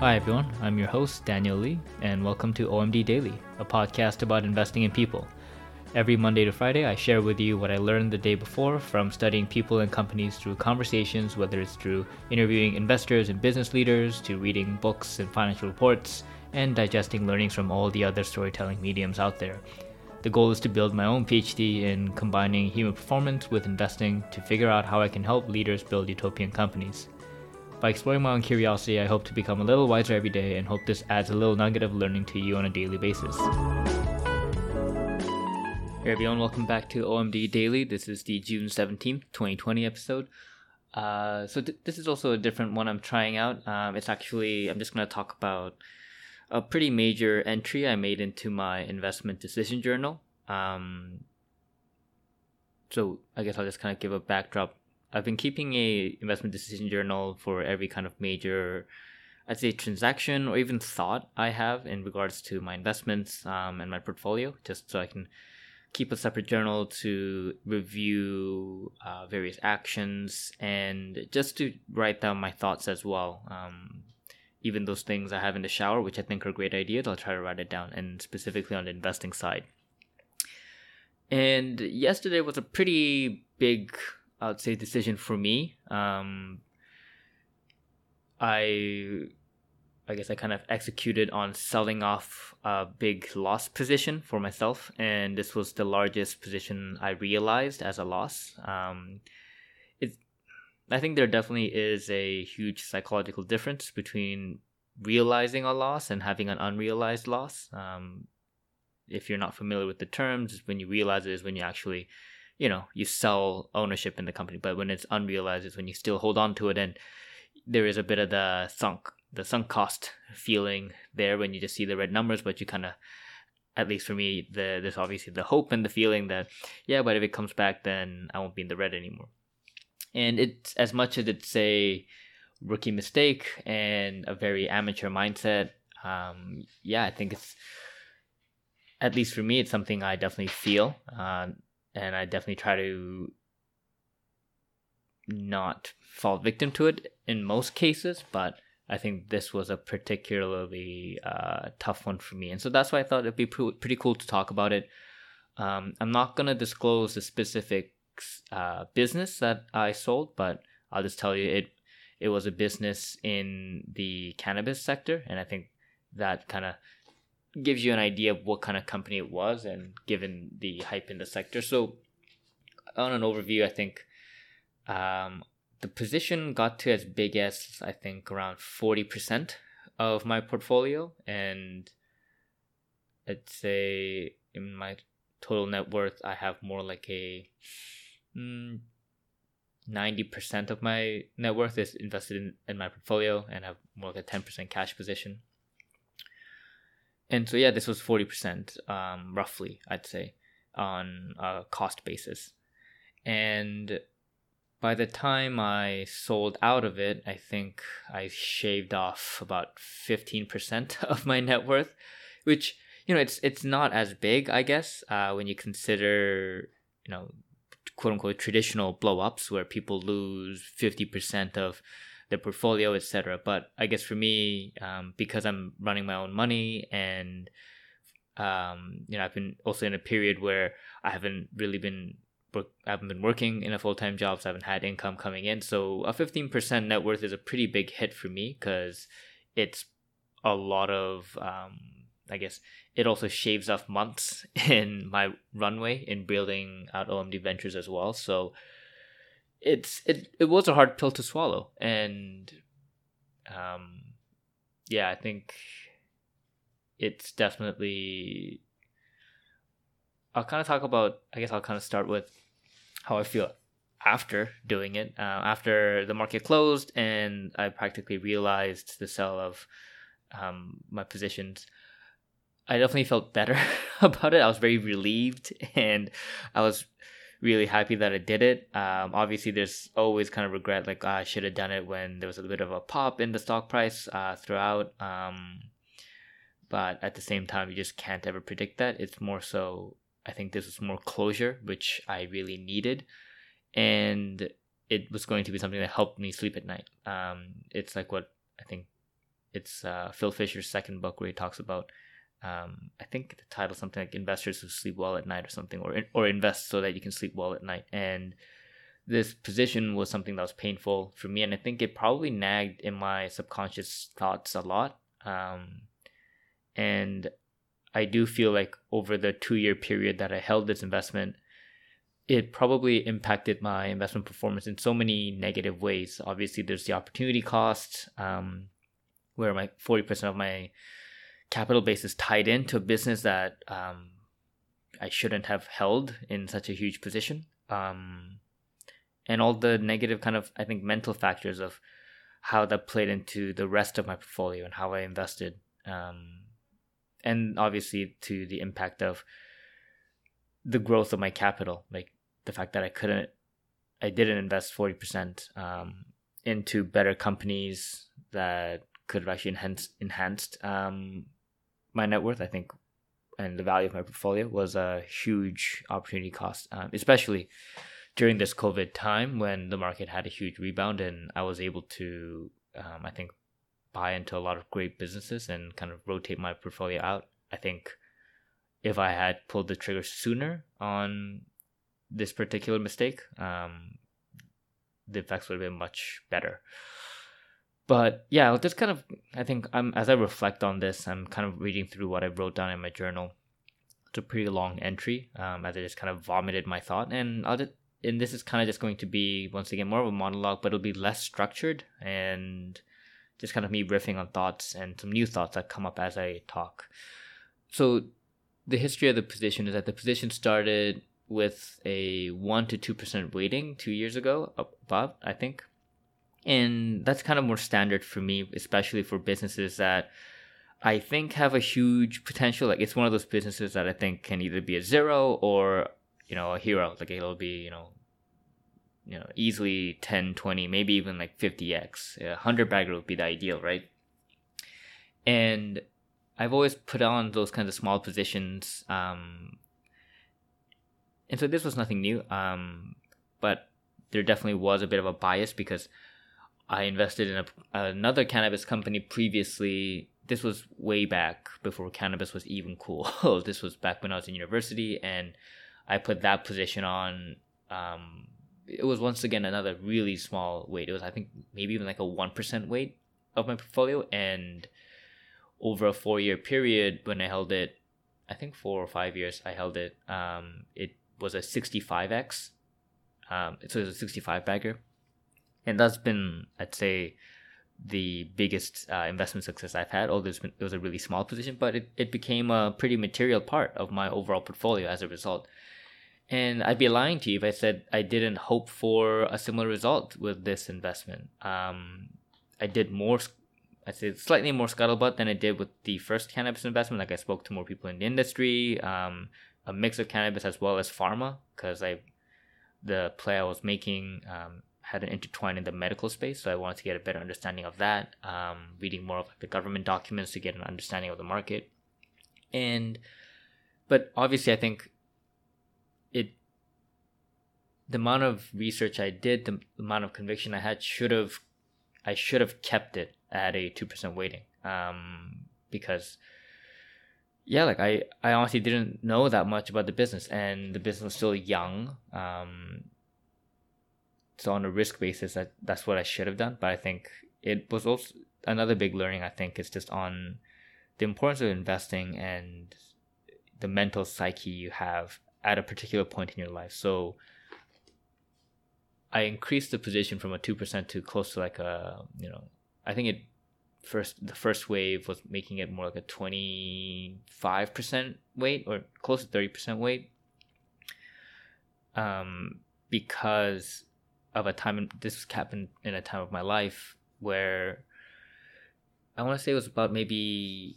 Hi, everyone. I'm your host, Daniel Lee, and welcome to OMD Daily, a podcast about investing in people. Every Monday to Friday, I share with you what I learned the day before from studying people and companies through conversations, whether it's through interviewing investors and business leaders, to reading books and financial reports, and digesting learnings from all the other storytelling mediums out there. The goal is to build my own PhD in combining human performance with investing to figure out how I can help leaders build utopian companies. By exploring my own curiosity, I hope to become a little wiser every day and hope this adds a little nugget of learning to you on a daily basis. Hey everyone, welcome back to OMD Daily. This is the June 17th, 2020 episode. Uh, so th- this is also a different one I'm trying out. Um, it's actually, I'm just going to talk about a pretty major entry I made into my investment decision journal. Um, so I guess I'll just kind of give a backdrop I've been keeping a investment decision journal for every kind of major, I'd say transaction or even thought I have in regards to my investments um, and my portfolio, just so I can keep a separate journal to review uh, various actions and just to write down my thoughts as well. Um, even those things I have in the shower, which I think are great ideas, I'll try to write it down, and specifically on the investing side. And yesterday was a pretty big I would say decision for me. Um, I I guess I kind of executed on selling off a big loss position for myself, and this was the largest position I realized as a loss. Um, it, I think there definitely is a huge psychological difference between realizing a loss and having an unrealized loss. Um, if you're not familiar with the terms, when you realize it is when you actually you know you sell ownership in the company but when it's unrealized is when you still hold on to it and there is a bit of the sunk the sunk cost feeling there when you just see the red numbers but you kind of at least for me the there's obviously the hope and the feeling that yeah but if it comes back then i won't be in the red anymore. And it's as much as it's a rookie mistake and a very amateur mindset um, yeah i think it's at least for me it's something i definitely feel. Uh, and I definitely try to not fall victim to it in most cases, but I think this was a particularly uh, tough one for me, and so that's why I thought it'd be pretty cool to talk about it. Um, I'm not gonna disclose the specific uh, business that I sold, but I'll just tell you it. It was a business in the cannabis sector, and I think that kind of gives you an idea of what kind of company it was and given the hype in the sector. So, on an overview, I think um, the position got to as big as I think around 40% of my portfolio. And I'd say in my total net worth, I have more like a. Mm, 90% of my net worth is invested in, in my portfolio and have more like a 10% cash position and so yeah, this was forty percent, um, roughly, I'd say, on a cost basis. And by the time I sold out of it, I think I shaved off about fifteen percent of my net worth, which you know it's it's not as big, I guess, uh, when you consider you know quote unquote traditional blow ups where people lose fifty percent of their portfolio, etc. But I guess for me, um, because I'm running my own money and um, you know, I've been also in a period where I haven't really been I haven't been working in a full time job, so I haven't had income coming in. So a fifteen percent net worth is a pretty big hit for me because it's a lot of um, I guess it also shaves off months in my runway in building out OMD Ventures as well. So it's it it was a hard pill to swallow, and um, yeah, I think it's definitely. I'll kind of talk about. I guess I'll kind of start with how I feel after doing it. Uh, after the market closed and I practically realized the sell of um, my positions, I definitely felt better about it. I was very relieved and I was really happy that I did it. Um, obviously, there's always kind of regret, like oh, I should have done it when there was a bit of a pop in the stock price uh, throughout. Um, but at the same time, you just can't ever predict that. It's more so, I think this was more closure, which I really needed, and it was going to be something that helped me sleep at night. Um, it's like what I think it's uh, Phil Fisher's second book where he talks about um, I think the title something like investors who sleep well at night or something, or or invest so that you can sleep well at night. And this position was something that was painful for me, and I think it probably nagged in my subconscious thoughts a lot. Um, and I do feel like over the two year period that I held this investment, it probably impacted my investment performance in so many negative ways. Obviously, there's the opportunity cost, um, where my 40% of my capital base is tied into a business that um, I shouldn't have held in such a huge position. Um, and all the negative kind of, I think, mental factors of how that played into the rest of my portfolio and how I invested. Um, and obviously to the impact of the growth of my capital, like the fact that I couldn't, I didn't invest 40% um, into better companies that could have actually enhanced, enhanced um, my net worth, I think, and the value of my portfolio was a huge opportunity cost, um, especially during this COVID time when the market had a huge rebound and I was able to, um, I think, buy into a lot of great businesses and kind of rotate my portfolio out. I think if I had pulled the trigger sooner on this particular mistake, um, the effects would have been much better but yeah, I'll just kind of I think I'm as I reflect on this, I'm kind of reading through what I wrote down in my journal. It's a pretty long entry, um, as I just kind of vomited my thought, and I'll just and this is kind of just going to be once again more of a monologue, but it'll be less structured and just kind of me riffing on thoughts and some new thoughts that come up as I talk. So the history of the position is that the position started with a one to two percent weighting two years ago, above I think, and that's kind of more standard for me, especially for businesses that I think have a huge potential. Like it's one of those businesses that I think can either be a zero or, you know, a hero. Like it'll be, you know, you know, easily 10, 20, maybe even like 50x. A 100 bagger would be the ideal, right? And I've always put on those kinds of small positions. Um, and so this was nothing new. Um, but there definitely was a bit of a bias because I invested in a, another cannabis company previously. This was way back before cannabis was even cool. this was back when I was in university, and I put that position on. Um, it was once again another really small weight. It was, I think, maybe even like a 1% weight of my portfolio. And over a four year period, when I held it, I think four or five years, I held it, um, it was a 65x. Um, so it was a 65 bagger and that's been I'd say the biggest uh, investment success I've had. Although it was a really small position, but it, it became a pretty material part of my overall portfolio as a result. And I'd be lying to you if I said I didn't hope for a similar result with this investment. Um, I did more, I'd say slightly more scuttlebutt than I did with the first cannabis investment. Like I spoke to more people in the industry, um, a mix of cannabis as well as pharma, because I, the play I was making um, had an intertwine in the medical space, so I wanted to get a better understanding of that. Um, reading more of like the government documents to get an understanding of the market, and but obviously, I think it the amount of research I did, the amount of conviction I had, should have I should have kept it at a two percent weighting, um, because yeah, like I I honestly didn't know that much about the business, and the business was still young. Um, so on a risk basis that that's what i should have done but i think it was also another big learning i think is just on the importance of investing and the mental psyche you have at a particular point in your life. So i increased the position from a 2% to close to like a you know i think it first the first wave was making it more like a 25% weight or close to 30% weight. Um because of a time this happened in a time of my life where I want to say it was about maybe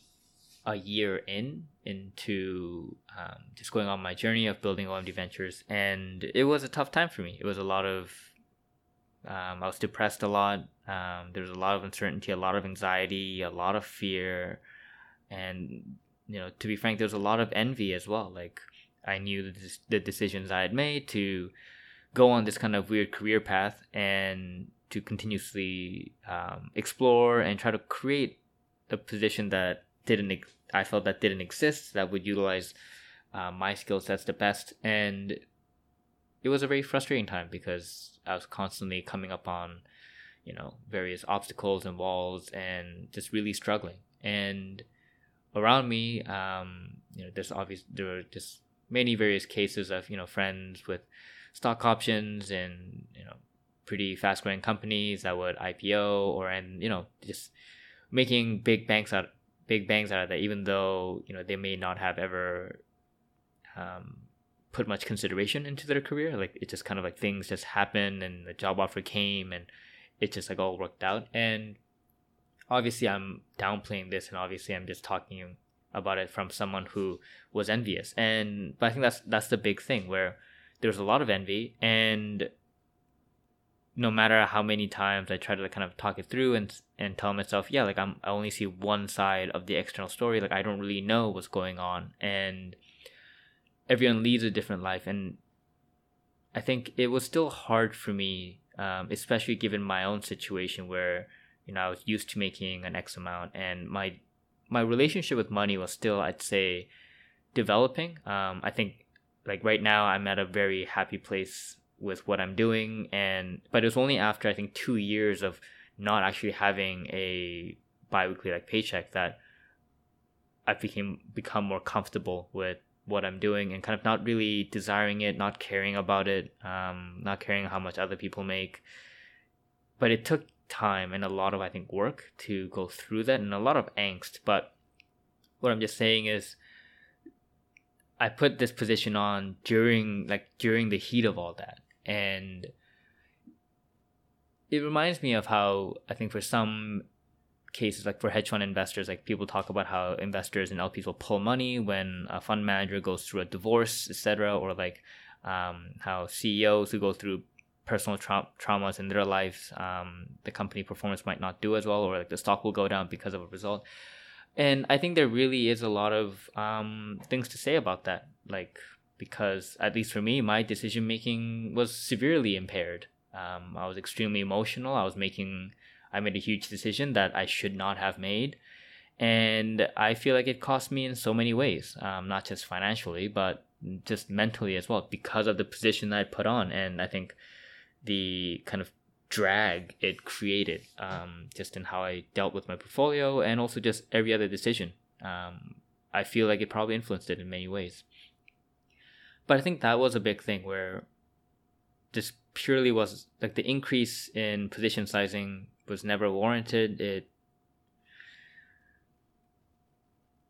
a year in into um, just going on my journey of building OMD Ventures, and it was a tough time for me. It was a lot of um, I was depressed a lot. Um, there was a lot of uncertainty, a lot of anxiety, a lot of fear, and you know, to be frank, there was a lot of envy as well. Like I knew the, the decisions I had made to go on this kind of weird career path and to continuously um, explore and try to create a position that didn't ex- I felt that didn't exist that would utilize uh, my skill sets the best, and it was a very frustrating time because I was constantly coming up on, you know, various obstacles and walls and just really struggling. And around me, um, you know, there's obvious there were just many various cases of you know friends with stock options and you know pretty fast growing companies that would IPO or and you know just making big banks out big bangs out of that even though you know they may not have ever um, put much consideration into their career. Like it just kind of like things just happened and the job offer came and it just like all worked out. And obviously i'm downplaying this and obviously i'm just talking about it from someone who was envious. And but i think that's that's the big thing where there's a lot of envy and no matter how many times I try to like kind of talk it through and and tell myself, yeah, like I'm I only see one side of the external story. Like I don't really know what's going on, and everyone leads a different life. And I think it was still hard for me, um, especially given my own situation where you know I was used to making an X amount, and my my relationship with money was still, I'd say, developing. Um, I think like right now I'm at a very happy place with what I'm doing and but it was only after I think 2 years of not actually having a biweekly like paycheck that I became become more comfortable with what I'm doing and kind of not really desiring it, not caring about it, um, not caring how much other people make. But it took time and a lot of I think work to go through that and a lot of angst. But what I'm just saying is I put this position on during like during the heat of all that and it reminds me of how I think for some cases, like for hedge fund investors, like people talk about how investors and LPs will pull money when a fund manager goes through a divorce, etc., or like um, how CEOs who go through personal tra- traumas in their lives, um, the company performance might not do as well, or like the stock will go down because of a result. And I think there really is a lot of um, things to say about that. Like because at least for me, my decision making was severely impaired. Um, I was extremely emotional. I was making, I made a huge decision that I should not have made, and I feel like it cost me in so many ways, um, not just financially, but just mentally as well, because of the position that I put on, and I think the kind of drag it created, um, just in how I dealt with my portfolio, and also just every other decision. Um, I feel like it probably influenced it in many ways. But I think that was a big thing where just purely was like the increase in position sizing was never warranted. It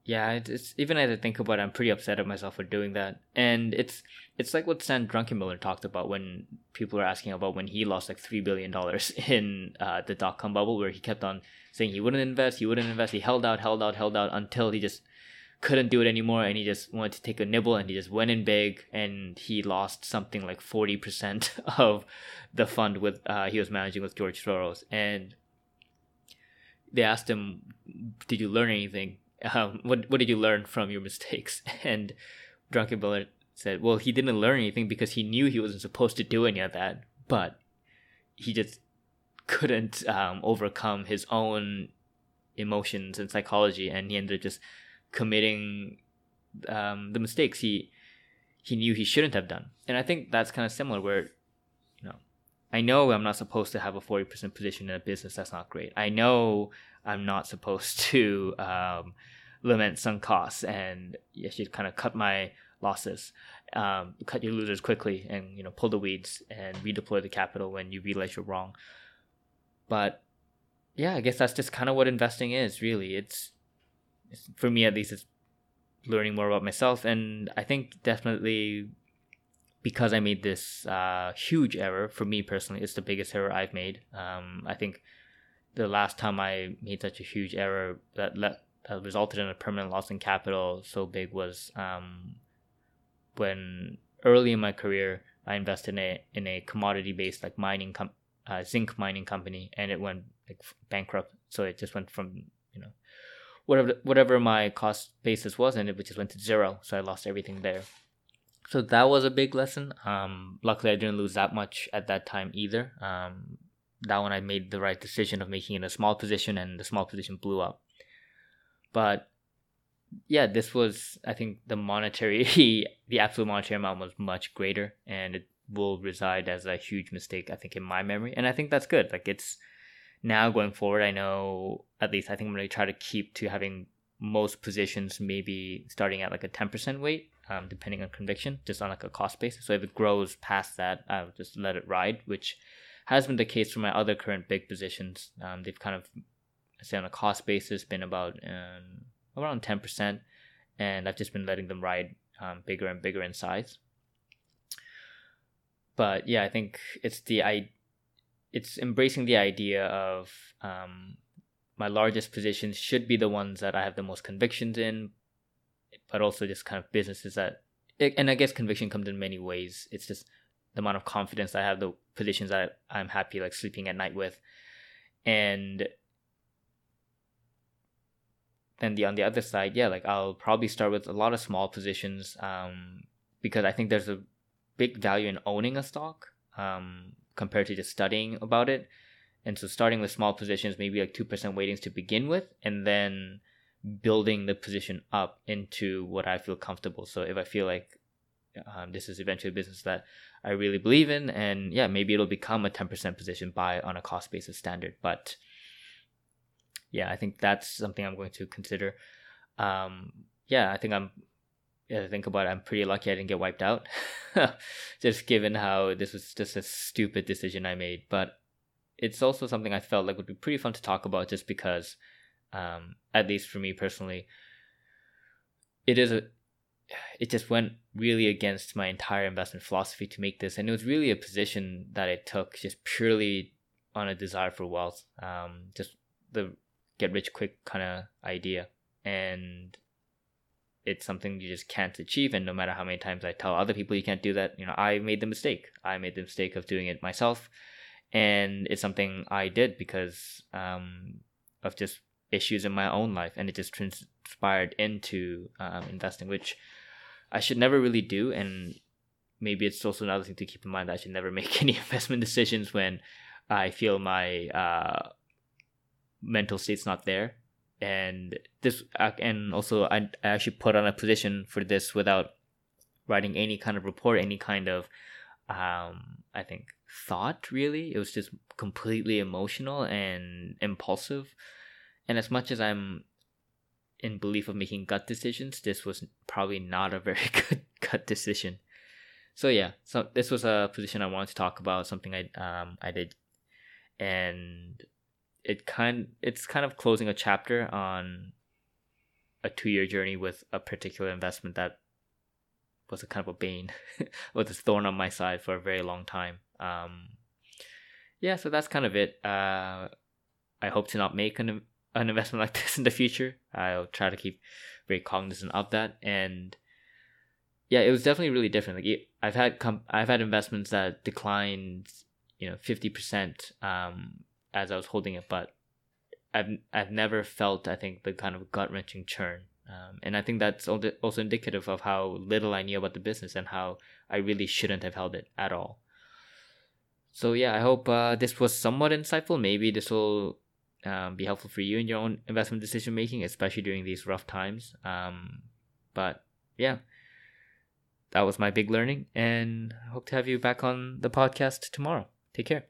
yeah, it's, even as I think about it, I'm pretty upset at myself for doing that. And it's it's like what Stan Druckenmiller talked about when people are asking about when he lost like three billion dollars in uh, the dot com bubble, where he kept on saying he wouldn't invest, he wouldn't invest, he held out, held out, held out until he just couldn't do it anymore and he just wanted to take a nibble and he just went in big and he lost something like 40% of the fund with uh, he was managing with George Soros and they asked him did you learn anything um, what, what did you learn from your mistakes and Drunken Druckenmiller said well he didn't learn anything because he knew he wasn't supposed to do any of that but he just couldn't um, overcome his own emotions and psychology and he ended up just committing um, the mistakes he he knew he shouldn't have done. And I think that's kind of similar where you know I know I'm not supposed to have a 40% position in a business that's not great. I know I'm not supposed to um, limit some costs and you should kind of cut my losses, um, cut your losers quickly and you know pull the weeds and redeploy the capital when you realize you're wrong. But yeah, I guess that's just kind of what investing is really. It's for me at least it's learning more about myself and i think definitely because i made this uh, huge error for me personally it's the biggest error i've made um, i think the last time i made such a huge error that let that resulted in a permanent loss in capital so big was um, when early in my career I invested in a in a commodity based like mining com- uh, zinc mining company and it went like bankrupt so it just went from you know whatever whatever my cost basis was, and it just went to zero. So I lost everything there. So that was a big lesson. Um, luckily, I didn't lose that much at that time either. Um, that one I made the right decision of making it a small position, and the small position blew up. But yeah, this was I think the monetary the absolute monetary amount was much greater and it will reside as a huge mistake I think in my memory and I think that's good. Like it's now going forward I know at least I think I'm going to try to keep to having most positions maybe starting at like a 10% weight um, depending on conviction just on like a cost basis. So if it grows past that I'll just let it ride which has been the case for my other current big positions. Um, they've kind of say on a cost basis been about um, around 10% and i've just been letting them ride um, bigger and bigger in size. But yeah i think it's the i it's embracing the idea of um, my largest positions should be the ones that i have the most convictions in but also just kind of businesses that and i guess conviction comes in many ways. It's just the amount of confidence i have the positions that i'm happy like sleeping at night with. And then the on the other side, yeah, like I'll probably start with a lot of small positions um, because I think there's a big value in owning a stock um, compared to just studying about it. And so starting with small positions, maybe like 2% weightings to begin with, and then building the position up into what I feel comfortable. So if I feel like um, this is eventually a business that I really believe in, and yeah, maybe it'll become a 10% position buy on a cost basis standard. But yeah, I think that's something I'm going to consider. Um, yeah, I think I'm. I think about it, I'm pretty lucky I didn't get wiped out, just given how this was just a stupid decision I made. But it's also something I felt like would be pretty fun to talk about, just because, um, at least for me personally, it is a. It just went really against my entire investment philosophy to make this, and it was really a position that I took just purely on a desire for wealth. Um, just the get rich quick kind of idea. And it's something you just can't achieve and no matter how many times i tell other people you can't do that you know i made the mistake. I made the mistake of doing it myself. And it's something i did because um, of just issues in my own life and it just transpired into um, investing which i should never really do. And maybe it's also another thing to keep in mind that i should never make any investment decisions when i feel my uh, mental state's not there. And this and also I, I actually put on a position for this without writing any kind of report any kind of um i think thought really. It was just completely emotional and impulsive. And as much as i'm in belief of making gut decisions this was probably not a very good gut decision. So yeah. So this was a position i wanted to talk about something i um i did. And it kind it's kind of closing a chapter on a two year journey with a particular investment that was a kind of a bane, was a thorn on my side for a very long time. Um, yeah, so that's kind of it. Uh, I hope to not make an an investment like this in the future. I'll try to keep very cognizant of that. And yeah, it was definitely really different. Like I've had com- I've had investments that declined, you know, fifty percent um, as I was holding it, but I've I've never felt I think the kind of gut wrenching churn, um, and I think that's also indicative of how little I knew about the business and how I really shouldn't have held it at all. So yeah, I hope uh, this was somewhat insightful. Maybe this will um, be helpful for you in your own investment decision making, especially during these rough times. Um, but yeah, that was my big learning, and I hope to have you back on the podcast tomorrow. Take care.